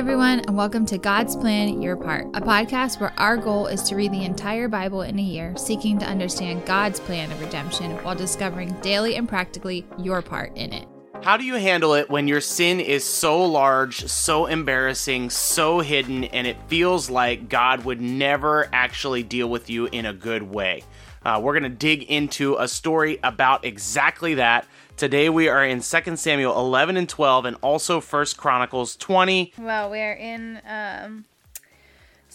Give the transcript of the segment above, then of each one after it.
everyone, and welcome to God's Plan Your Part, a podcast where our goal is to read the entire Bible in a year, seeking to understand God's plan of redemption while discovering daily and practically your part in it. How do you handle it when your sin is so large, so embarrassing, so hidden, and it feels like God would never actually deal with you in a good way? Uh, we're going to dig into a story about exactly that Today we are in 2 Samuel 11 and 12 and also 1 Chronicles 20. Well, we're in um,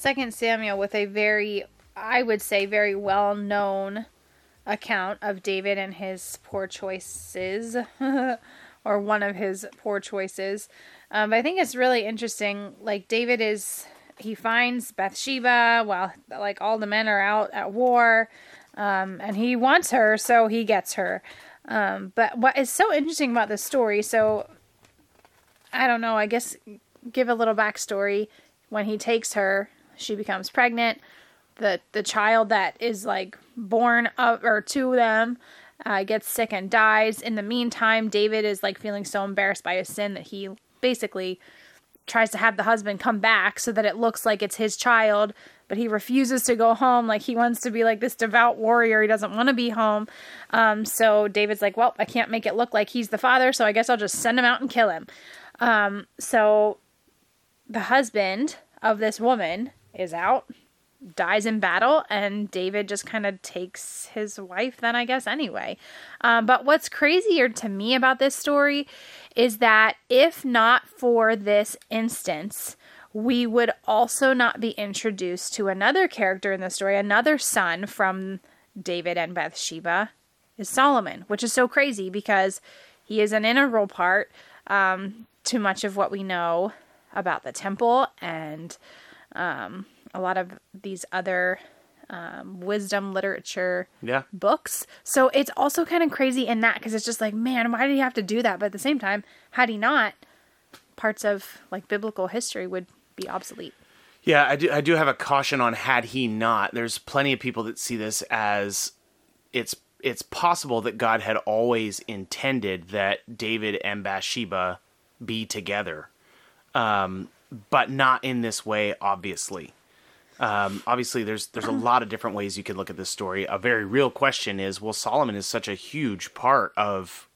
2 Samuel with a very, I would say, very well known account of David and his poor choices, or one of his poor choices. Um, but I think it's really interesting. Like, David is, he finds Bathsheba while, like, all the men are out at war. Um, and he wants her, so he gets her. Um, but what is so interesting about this story, so I don't know, I guess give a little backstory. When he takes her, she becomes pregnant. The the child that is like born of or to them uh, gets sick and dies. In the meantime, David is like feeling so embarrassed by his sin that he basically tries to have the husband come back so that it looks like it's his child but he refuses to go home. Like he wants to be like this devout warrior. He doesn't want to be home. Um, so David's like, well, I can't make it look like he's the father, so I guess I'll just send him out and kill him. Um, so the husband of this woman is out, dies in battle, and David just kind of takes his wife, then I guess, anyway. Um, but what's crazier to me about this story is that if not for this instance, we would also not be introduced to another character in the story, another son from David and Bathsheba, is Solomon, which is so crazy because he is an integral part um, to much of what we know about the temple and um, a lot of these other um, wisdom literature yeah. books. So it's also kind of crazy in that because it's just like, man, why did he have to do that? But at the same time, had he not, parts of like biblical history would be obsolete. Yeah, I do. I do have a caution on had he not. There's plenty of people that see this as it's it's possible that God had always intended that David and Bathsheba be together, um, but not in this way. Obviously, um, obviously, there's there's a lot of different ways you can look at this story. A very real question is: Well, Solomon is such a huge part of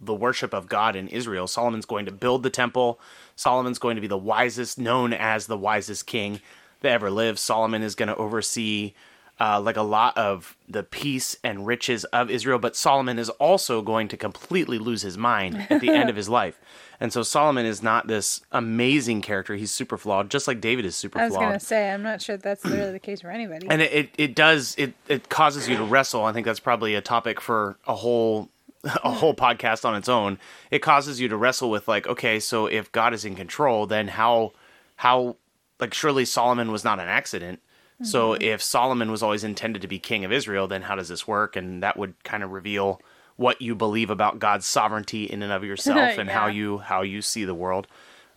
the worship of God in Israel. Solomon's going to build the temple. Solomon's going to be the wisest, known as the wisest king that ever lived. Solomon is going to oversee uh, like a lot of the peace and riches of Israel, but Solomon is also going to completely lose his mind at the end of his life. And so Solomon is not this amazing character. He's super flawed, just like David is super flawed. I was going to say, I'm not sure that's really the case for anybody. And it, it, it does, it, it causes you to wrestle. I think that's probably a topic for a whole a whole podcast on its own. It causes you to wrestle with like, okay, so if God is in control, then how how like surely Solomon was not an accident. Mm-hmm. So if Solomon was always intended to be king of Israel, then how does this work? And that would kind of reveal what you believe about God's sovereignty in and of yourself and yeah. how you how you see the world.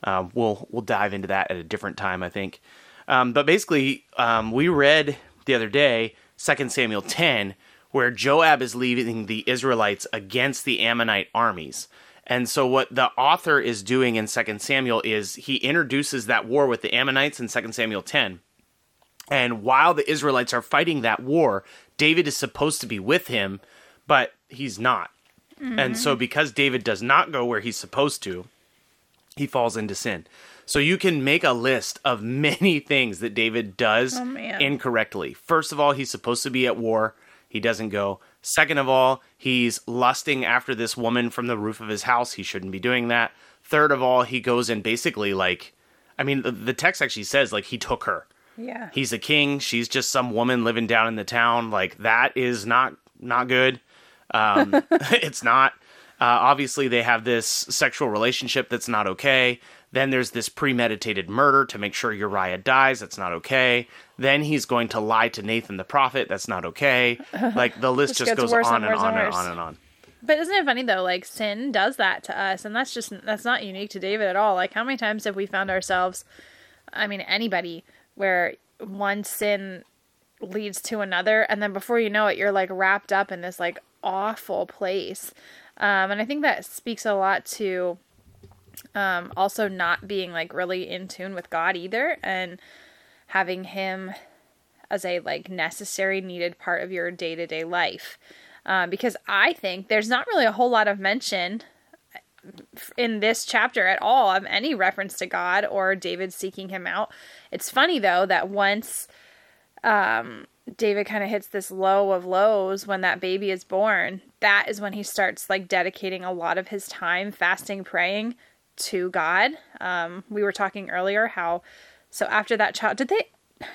Um, we'll we'll dive into that at a different time, I think. Um, but basically, um, we read the other day, Second Samuel ten, where Joab is leading the Israelites against the Ammonite armies. And so what the author is doing in 2 Samuel is he introduces that war with the Ammonites in 2 Samuel 10. And while the Israelites are fighting that war, David is supposed to be with him, but he's not. Mm-hmm. And so because David does not go where he's supposed to, he falls into sin. So you can make a list of many things that David does oh, incorrectly. First of all, he's supposed to be at war he doesn't go. Second of all, he's lusting after this woman from the roof of his house. He shouldn't be doing that. Third of all, he goes and basically like, I mean, the, the text actually says like he took her. Yeah. He's a king. She's just some woman living down in the town. Like that is not not good. Um, it's not. Uh, obviously, they have this sexual relationship that's not okay. Then there's this premeditated murder to make sure Uriah dies. That's not okay. Then he's going to lie to Nathan the prophet. That's not okay. Like the list just goes on and, and on and, on and on. But isn't it funny though? Like sin does that to us, and that's just that's not unique to David at all. Like how many times have we found ourselves? I mean, anybody where one sin leads to another, and then before you know it, you're like wrapped up in this like awful place. Um, and I think that speaks a lot to Um, also, not being like really in tune with God either, and having Him as a like necessary, needed part of your day to day life. Um, because I think there's not really a whole lot of mention in this chapter at all of any reference to God or David seeking him out. It's funny though that once um, David kind of hits this low of lows when that baby is born, that is when he starts like dedicating a lot of his time fasting, praying to God. Um, we were talking earlier how so after that child did they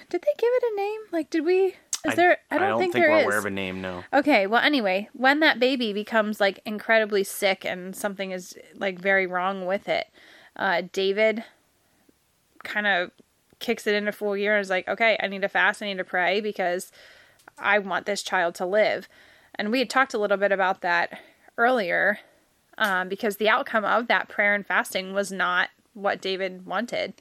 did they give it a name? Like did we is there? I don't, I don't think, think, there we're is. aware of a name. No. Okay. Well, anyway, when that baby becomes like incredibly sick and something is like very wrong with it, uh, David kind of kicks it into full gear and is like, okay, I need to fast. I need to pray because I want this child to live. And we had talked a little bit about that earlier, um, because the outcome of that prayer and fasting was not what David wanted.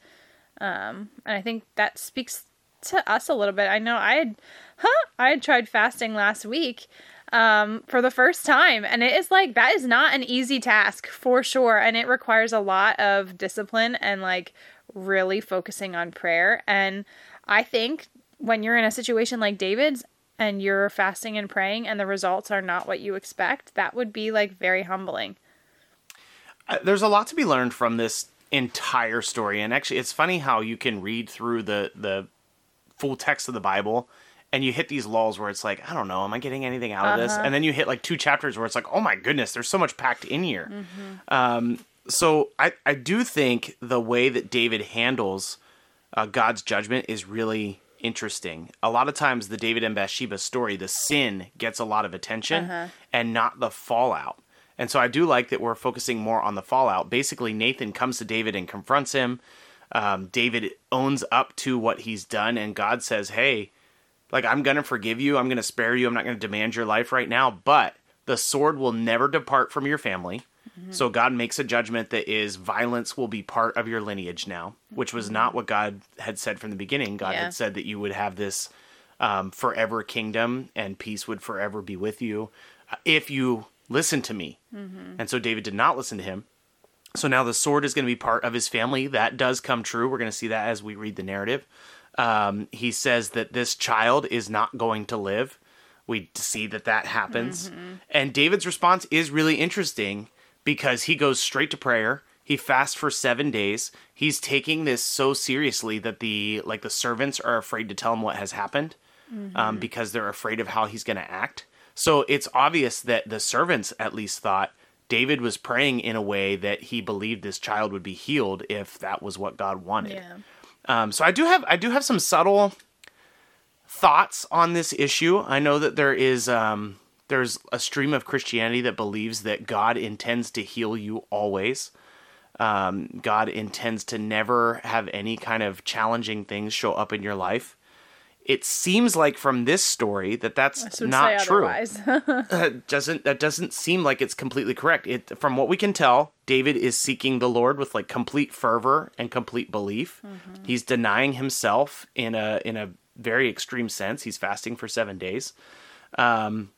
Um, and I think that speaks to us a little bit. I know I had, huh, I had tried fasting last week um, for the first time, and it is like that is not an easy task for sure, and it requires a lot of discipline and like really focusing on prayer. And I think when you're in a situation like David's and you're fasting and praying, and the results are not what you expect, that would be like very humbling. Uh, there's a lot to be learned from this entire story and actually it's funny how you can read through the the full text of the Bible and you hit these lulls where it's like, I don't know, am I getting anything out of this? Uh-huh. And then you hit like two chapters where it's like, oh my goodness, there's so much packed in here. Mm-hmm. Um, so I, I do think the way that David handles uh, God's judgment is really interesting. A lot of times, the David and Bathsheba story, the sin gets a lot of attention uh-huh. and not the fallout. And so I do like that we're focusing more on the fallout. Basically, Nathan comes to David and confronts him um, David owns up to what he's done, and God says, "Hey, like I'm gonna forgive you. I'm gonna spare you. I'm not gonna demand your life right now, but the sword will never depart from your family." Mm-hmm. So God makes a judgment that is violence will be part of your lineage now, which was not what God had said from the beginning. God yeah. had said that you would have this um, forever kingdom and peace would forever be with you uh, if you listen to me. Mm-hmm. And so David did not listen to him. So now the sword is going to be part of his family. That does come true. We're going to see that as we read the narrative. Um, he says that this child is not going to live. We see that that happens. Mm-hmm. And David's response is really interesting because he goes straight to prayer. He fasts for seven days. He's taking this so seriously that the like the servants are afraid to tell him what has happened mm-hmm. um, because they're afraid of how he's going to act. So it's obvious that the servants at least thought David was praying in a way that he believed this child would be healed if that was what God wanted. Yeah. Um, so I do have I do have some subtle thoughts on this issue. I know that there is um, there's a stream of Christianity that believes that God intends to heal you always. Um, God intends to never have any kind of challenging things show up in your life it seems like from this story that that's not true. uh, doesn't that doesn't seem like it's completely correct. It from what we can tell, David is seeking the Lord with like complete fervor and complete belief. Mm-hmm. He's denying himself in a in a very extreme sense. He's fasting for 7 days. Um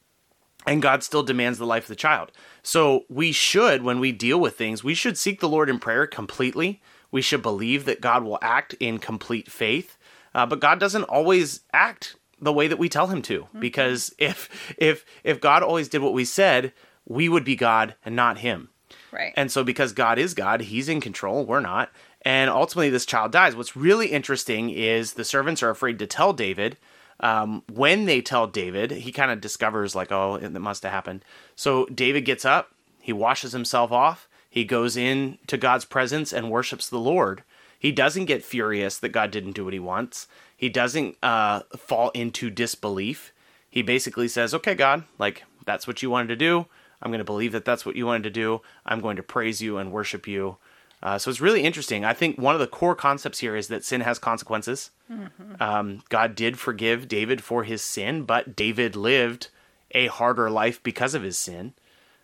and God still demands the life of the child. So we should when we deal with things, we should seek the Lord in prayer completely. We should believe that God will act in complete faith uh, but God doesn't always act the way that we tell him to, mm-hmm. because if if if God always did what we said, we would be God and not him. Right. And so because God is God, he's in control, we're not. And ultimately this child dies. What's really interesting is the servants are afraid to tell David. Um, when they tell David, he kind of discovers like, oh, it must have happened. So David gets up, he washes himself off, he goes in to God's presence and worships the Lord. He doesn't get furious that God didn't do what he wants. He doesn't uh, fall into disbelief. He basically says, "Okay, God, like that's what you wanted to do. I'm going to believe that that's what you wanted to do. I'm going to praise you and worship you." Uh, so it's really interesting. I think one of the core concepts here is that sin has consequences. Mm-hmm. Um, God did forgive David for his sin, but David lived a harder life because of his sin.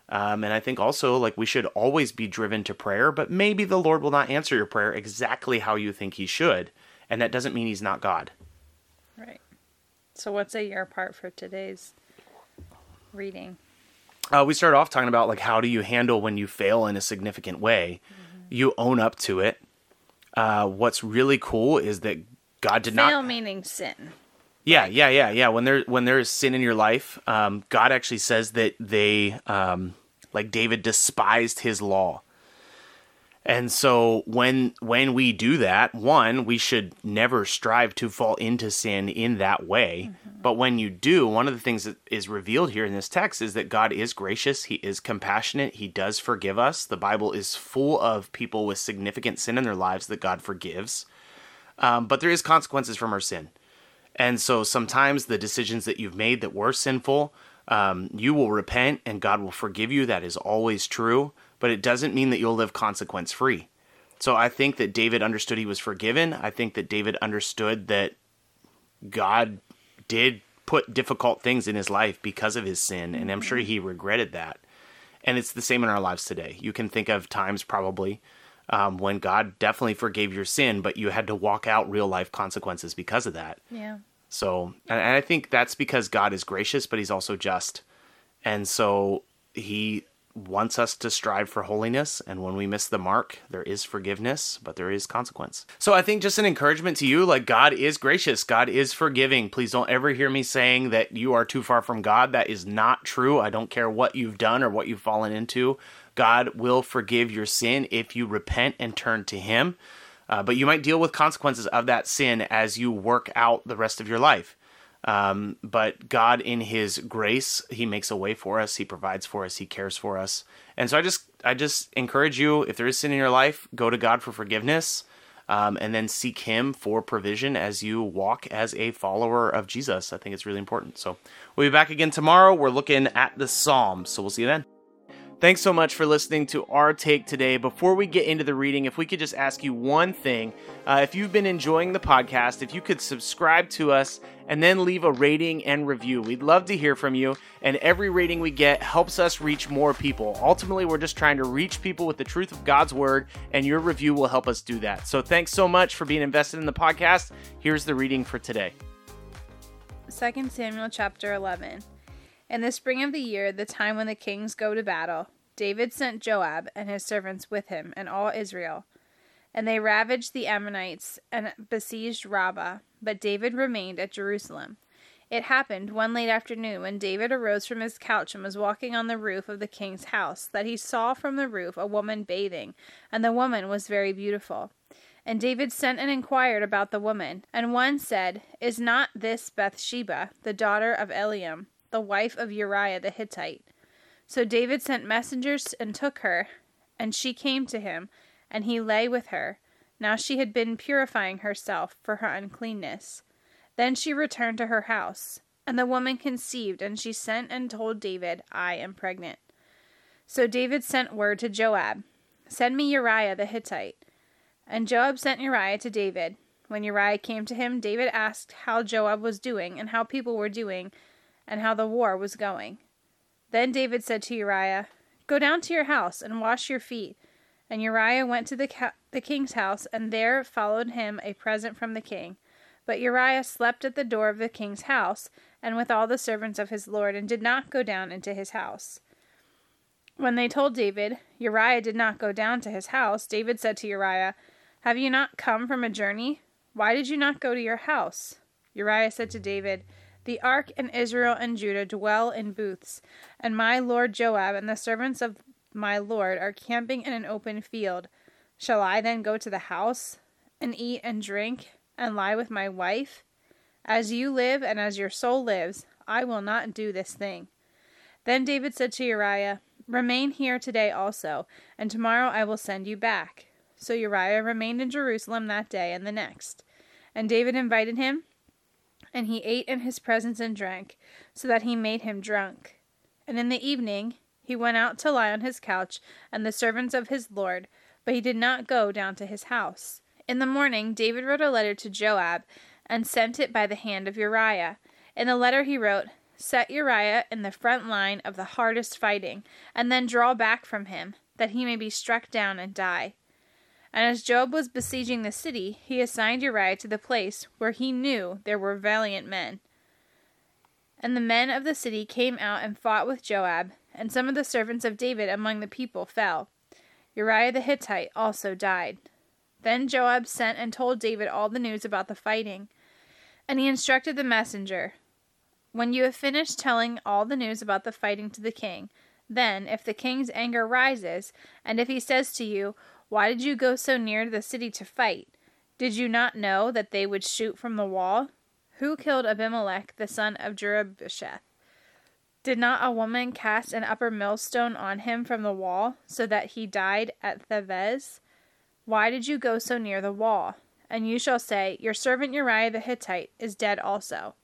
Um, and I think also like we should always be driven to prayer, but maybe the Lord will not answer your prayer exactly how you think He should, and that doesn't mean He's not God. Right. So, what's a year part for today's reading? Uh, we started off talking about like how do you handle when you fail in a significant way, mm-hmm. You own up to it. Uh, what's really cool is that God did Fail not. meaning sin. Yeah, yeah, yeah, yeah. When there when there is sin in your life, um, God actually says that they, um, like David, despised His law. And so when when we do that, one, we should never strive to fall into sin in that way. But when you do, one of the things that is revealed here in this text is that God is gracious, he is compassionate, he does forgive us. The Bible is full of people with significant sin in their lives that God forgives. Um, but there is consequences from our sin. And so sometimes the decisions that you've made that were sinful, um, you will repent and God will forgive you. That is always true, but it doesn't mean that you'll live consequence free. So I think that David understood he was forgiven. I think that David understood that God did put difficult things in his life because of his sin, and I'm sure he regretted that. And it's the same in our lives today. You can think of times probably um, when God definitely forgave your sin, but you had to walk out real life consequences because of that. Yeah. So, and and I think that's because God is gracious, but He's also just. And so He wants us to strive for holiness. And when we miss the mark, there is forgiveness, but there is consequence. So I think just an encouragement to you like, God is gracious, God is forgiving. Please don't ever hear me saying that you are too far from God. That is not true. I don't care what you've done or what you've fallen into. God will forgive your sin if you repent and turn to Him. Uh, but you might deal with consequences of that sin as you work out the rest of your life. Um, but God, in His grace, He makes a way for us. He provides for us. He cares for us. And so I just, I just encourage you, if there is sin in your life, go to God for forgiveness, um, and then seek Him for provision as you walk as a follower of Jesus. I think it's really important. So we'll be back again tomorrow. We're looking at the Psalms. So we'll see you then. Thanks so much for listening to our take today. Before we get into the reading, if we could just ask you one thing. Uh, if you've been enjoying the podcast, if you could subscribe to us and then leave a rating and review. We'd love to hear from you, and every rating we get helps us reach more people. Ultimately, we're just trying to reach people with the truth of God's word, and your review will help us do that. So thanks so much for being invested in the podcast. Here's the reading for today. 2 Samuel chapter 11. In the spring of the year, the time when the kings go to battle, David sent Joab and his servants with him and all Israel. And they ravaged the Ammonites and besieged Rabbah, but David remained at Jerusalem. It happened one late afternoon when David arose from his couch and was walking on the roof of the king's house that he saw from the roof a woman bathing, and the woman was very beautiful. And David sent and inquired about the woman, and one said, Is not this Bathsheba, the daughter of Eliam, the wife of Uriah the Hittite? So David sent messengers and took her, and she came to him, and he lay with her. Now she had been purifying herself for her uncleanness. Then she returned to her house. And the woman conceived, and she sent and told David, I am pregnant. So David sent word to Joab, Send me Uriah the Hittite. And Joab sent Uriah to David. When Uriah came to him, David asked how Joab was doing, and how people were doing, and how the war was going. Then David said to Uriah, Go down to your house and wash your feet. And Uriah went to the, ca- the king's house, and there followed him a present from the king. But Uriah slept at the door of the king's house, and with all the servants of his lord, and did not go down into his house. When they told David, Uriah did not go down to his house, David said to Uriah, Have you not come from a journey? Why did you not go to your house? Uriah said to David, The ark and Israel and Judah dwell in booths, and my lord Joab and the servants of my lord are camping in an open field. Shall I then go to the house, and eat and drink, and lie with my wife? As you live, and as your soul lives, I will not do this thing. Then David said to Uriah, Remain here today also, and tomorrow I will send you back. So Uriah remained in Jerusalem that day and the next. And David invited him, and he ate in his presence and drank, so that he made him drunk. And in the evening he went out to lie on his couch and the servants of his lord, but he did not go down to his house. In the morning David wrote a letter to Joab, and sent it by the hand of Uriah. In the letter he wrote, Set Uriah in the front line of the hardest fighting, and then draw back from him, that he may be struck down and die. And as Joab was besieging the city, he assigned Uriah to the place where he knew there were valiant men. And the men of the city came out and fought with Joab, and some of the servants of David among the people fell. Uriah the Hittite also died. Then Joab sent and told David all the news about the fighting. And he instructed the messenger When you have finished telling all the news about the fighting to the king, then, if the king's anger rises, and if he says to you, Why did you go so near the city to fight? Did you not know that they would shoot from the wall? Who killed Abimelech the son of Jerubbesheth? Did not a woman cast an upper millstone on him from the wall, so that he died at Thebez? Why did you go so near the wall? And you shall say, Your servant Uriah the Hittite is dead also.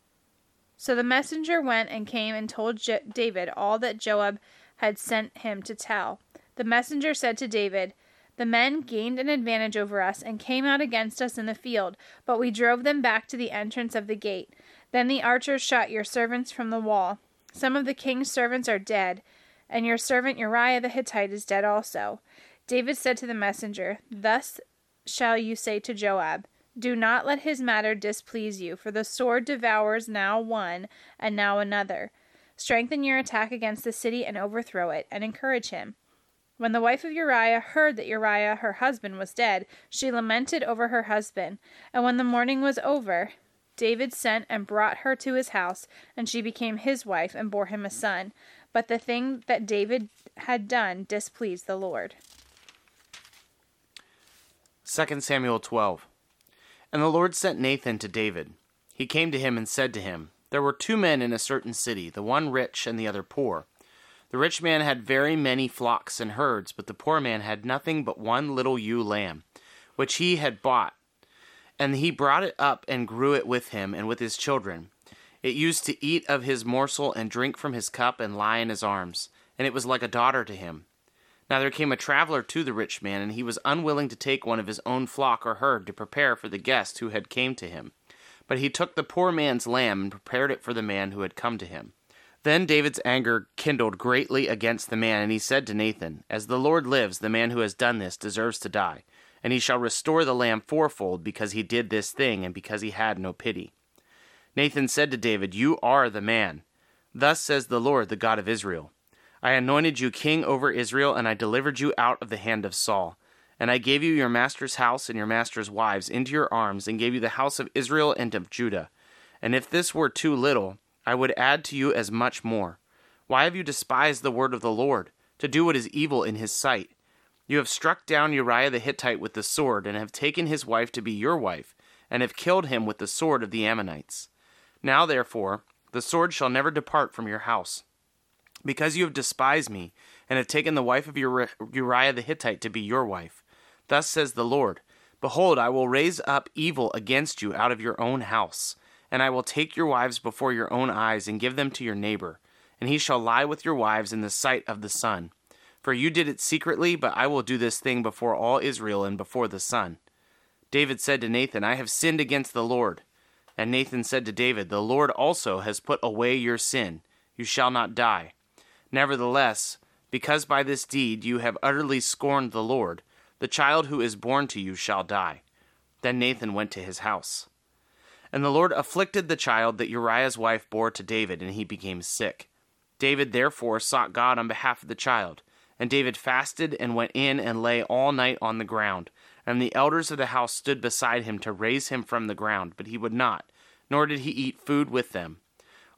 So the messenger went and came and told Je- David all that Joab had sent him to tell. The messenger said to David, The men gained an advantage over us and came out against us in the field, but we drove them back to the entrance of the gate. Then the archers shot your servants from the wall. Some of the king's servants are dead, and your servant Uriah the Hittite is dead also. David said to the messenger, Thus shall you say to Joab, Do not let his matter displease you, for the sword devours now one and now another. Strengthen your attack against the city and overthrow it, and encourage him. When the wife of Uriah heard that Uriah her husband was dead, she lamented over her husband. And when the mourning was over, David sent and brought her to his house, and she became his wife and bore him a son. But the thing that David had done displeased the Lord. 2 Samuel 12. And the Lord sent Nathan to David. He came to him and said to him, There were two men in a certain city, the one rich and the other poor. The rich man had very many flocks and herds, but the poor man had nothing but one little ewe lamb, which he had bought. And he brought it up and grew it with him and with his children. It used to eat of his morsel and drink from his cup and lie in his arms, and it was like a daughter to him. Now there came a traveler to the rich man, and he was unwilling to take one of his own flock or herd to prepare for the guest who had came to him. But he took the poor man's lamb and prepared it for the man who had come to him. Then David's anger kindled greatly against the man, and he said to Nathan, As the Lord lives, the man who has done this deserves to die, and he shall restore the lamb fourfold because he did this thing and because he had no pity. Nathan said to David, You are the man. Thus says the Lord, the God of Israel. I anointed you king over Israel, and I delivered you out of the hand of Saul. And I gave you your master's house and your master's wives into your arms, and gave you the house of Israel and of Judah. And if this were too little, I would add to you as much more. Why have you despised the word of the Lord, to do what is evil in his sight? You have struck down Uriah the Hittite with the sword, and have taken his wife to be your wife, and have killed him with the sword of the Ammonites. Now, therefore, the sword shall never depart from your house because you have despised me, and have taken the wife of Uriah the Hittite to be your wife. Thus says the Lord Behold, I will raise up evil against you out of your own house, and I will take your wives before your own eyes, and give them to your neighbor, and he shall lie with your wives in the sight of the sun. For you did it secretly, but I will do this thing before all Israel and before the sun. David said to Nathan, I have sinned against the Lord. And Nathan said to David, The Lord also has put away your sin. You shall not die. Nevertheless, because by this deed you have utterly scorned the Lord, the child who is born to you shall die. Then Nathan went to his house. And the Lord afflicted the child that Uriah's wife bore to David, and he became sick. David therefore sought God on behalf of the child. And David fasted and went in and lay all night on the ground. And the elders of the house stood beside him to raise him from the ground, but he would not, nor did he eat food with them.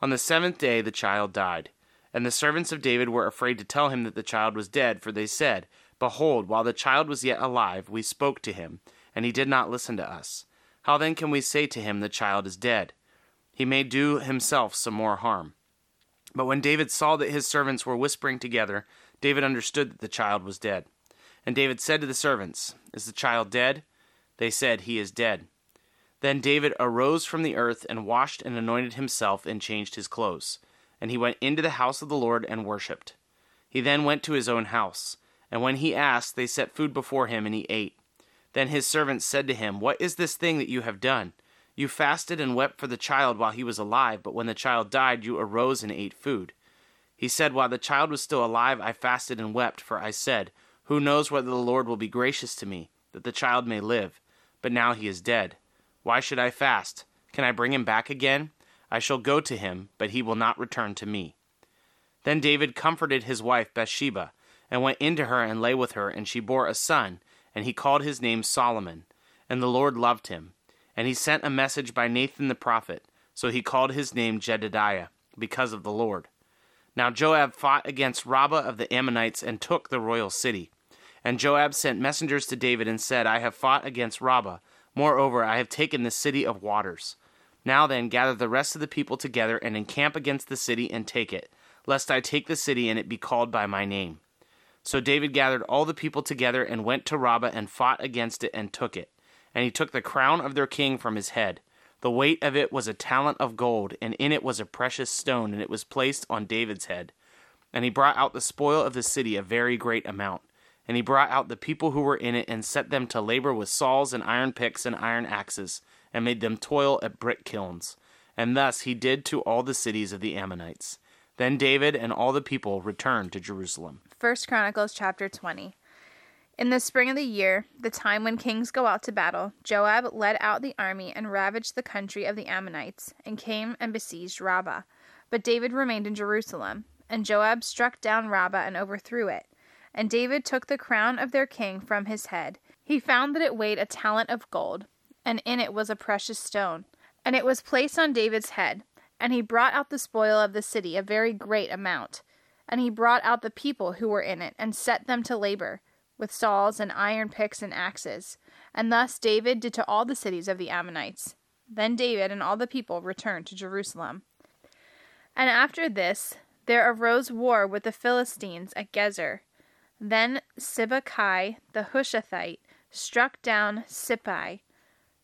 On the seventh day the child died. And the servants of David were afraid to tell him that the child was dead, for they said, Behold, while the child was yet alive, we spoke to him, and he did not listen to us. How then can we say to him, The child is dead? He may do himself some more harm. But when David saw that his servants were whispering together, David understood that the child was dead. And David said to the servants, Is the child dead? They said, He is dead. Then David arose from the earth and washed and anointed himself and changed his clothes and he went into the house of the Lord and worshipped. He then went to his own house, and when he asked, they set food before him, and he ate. Then his servants said to him, What is this thing that you have done? You fasted and wept for the child while he was alive, but when the child died, you arose and ate food. He said, While the child was still alive, I fasted and wept, for I said, Who knows whether the Lord will be gracious to me, that the child may live? But now he is dead. Why should I fast? Can I bring him back again? I shall go to him, but he will not return to me. Then David comforted his wife Bathsheba, and went into her and lay with her, and she bore a son, and he called his name Solomon. And the Lord loved him. And he sent a message by Nathan the prophet, so he called his name Jedidiah, because of the Lord. Now Joab fought against Rabbah of the Ammonites and took the royal city. And Joab sent messengers to David and said, I have fought against Rabbah. Moreover, I have taken the city of waters. Now then, gather the rest of the people together and encamp against the city and take it, lest I take the city and it be called by my name. So David gathered all the people together and went to Rabbah and fought against it and took it. And he took the crown of their king from his head. The weight of it was a talent of gold, and in it was a precious stone, and it was placed on David's head. And he brought out the spoil of the city, a very great amount. And he brought out the people who were in it, and set them to labor with saws and iron picks and iron axes, and made them toil at brick kilns. And thus he did to all the cities of the Ammonites. Then David and all the people returned to Jerusalem. 1 Chronicles chapter 20. In the spring of the year, the time when kings go out to battle, Joab led out the army and ravaged the country of the Ammonites, and came and besieged Rabbah. But David remained in Jerusalem, and Joab struck down Rabbah and overthrew it. And David took the crown of their king from his head. He found that it weighed a talent of gold, and in it was a precious stone. And it was placed on David's head. And he brought out the spoil of the city, a very great amount. And he brought out the people who were in it, and set them to labor with saws and iron picks and axes. And thus David did to all the cities of the Ammonites. Then David and all the people returned to Jerusalem. And after this there arose war with the Philistines at Gezer. Then Sibbecai the Hushathite struck down Sippai,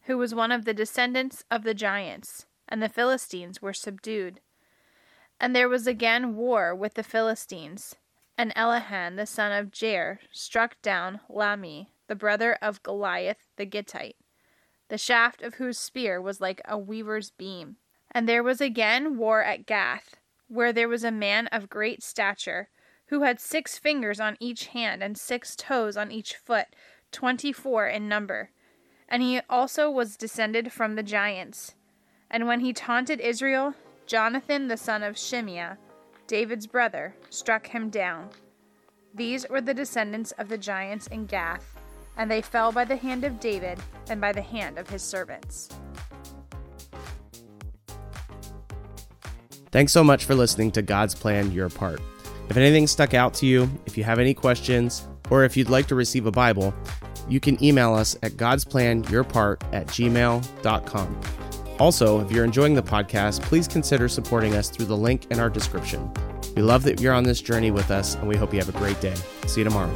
who was one of the descendants of the giants, and the Philistines were subdued. And there was again war with the Philistines. And Elhanan the son of Jair struck down Lahmi, the brother of Goliath the Gittite, the shaft of whose spear was like a weaver's beam. And there was again war at Gath, where there was a man of great stature, who had six fingers on each hand and six toes on each foot, twenty four in number. And he also was descended from the giants. And when he taunted Israel, Jonathan the son of Shimea, David's brother, struck him down. These were the descendants of the giants in Gath, and they fell by the hand of David and by the hand of his servants. Thanks so much for listening to God's Plan Your Part. If anything stuck out to you, if you have any questions, or if you'd like to receive a Bible, you can email us at godsplanyourpart at gmail.com. Also, if you're enjoying the podcast, please consider supporting us through the link in our description. We love that you're on this journey with us, and we hope you have a great day. See you tomorrow.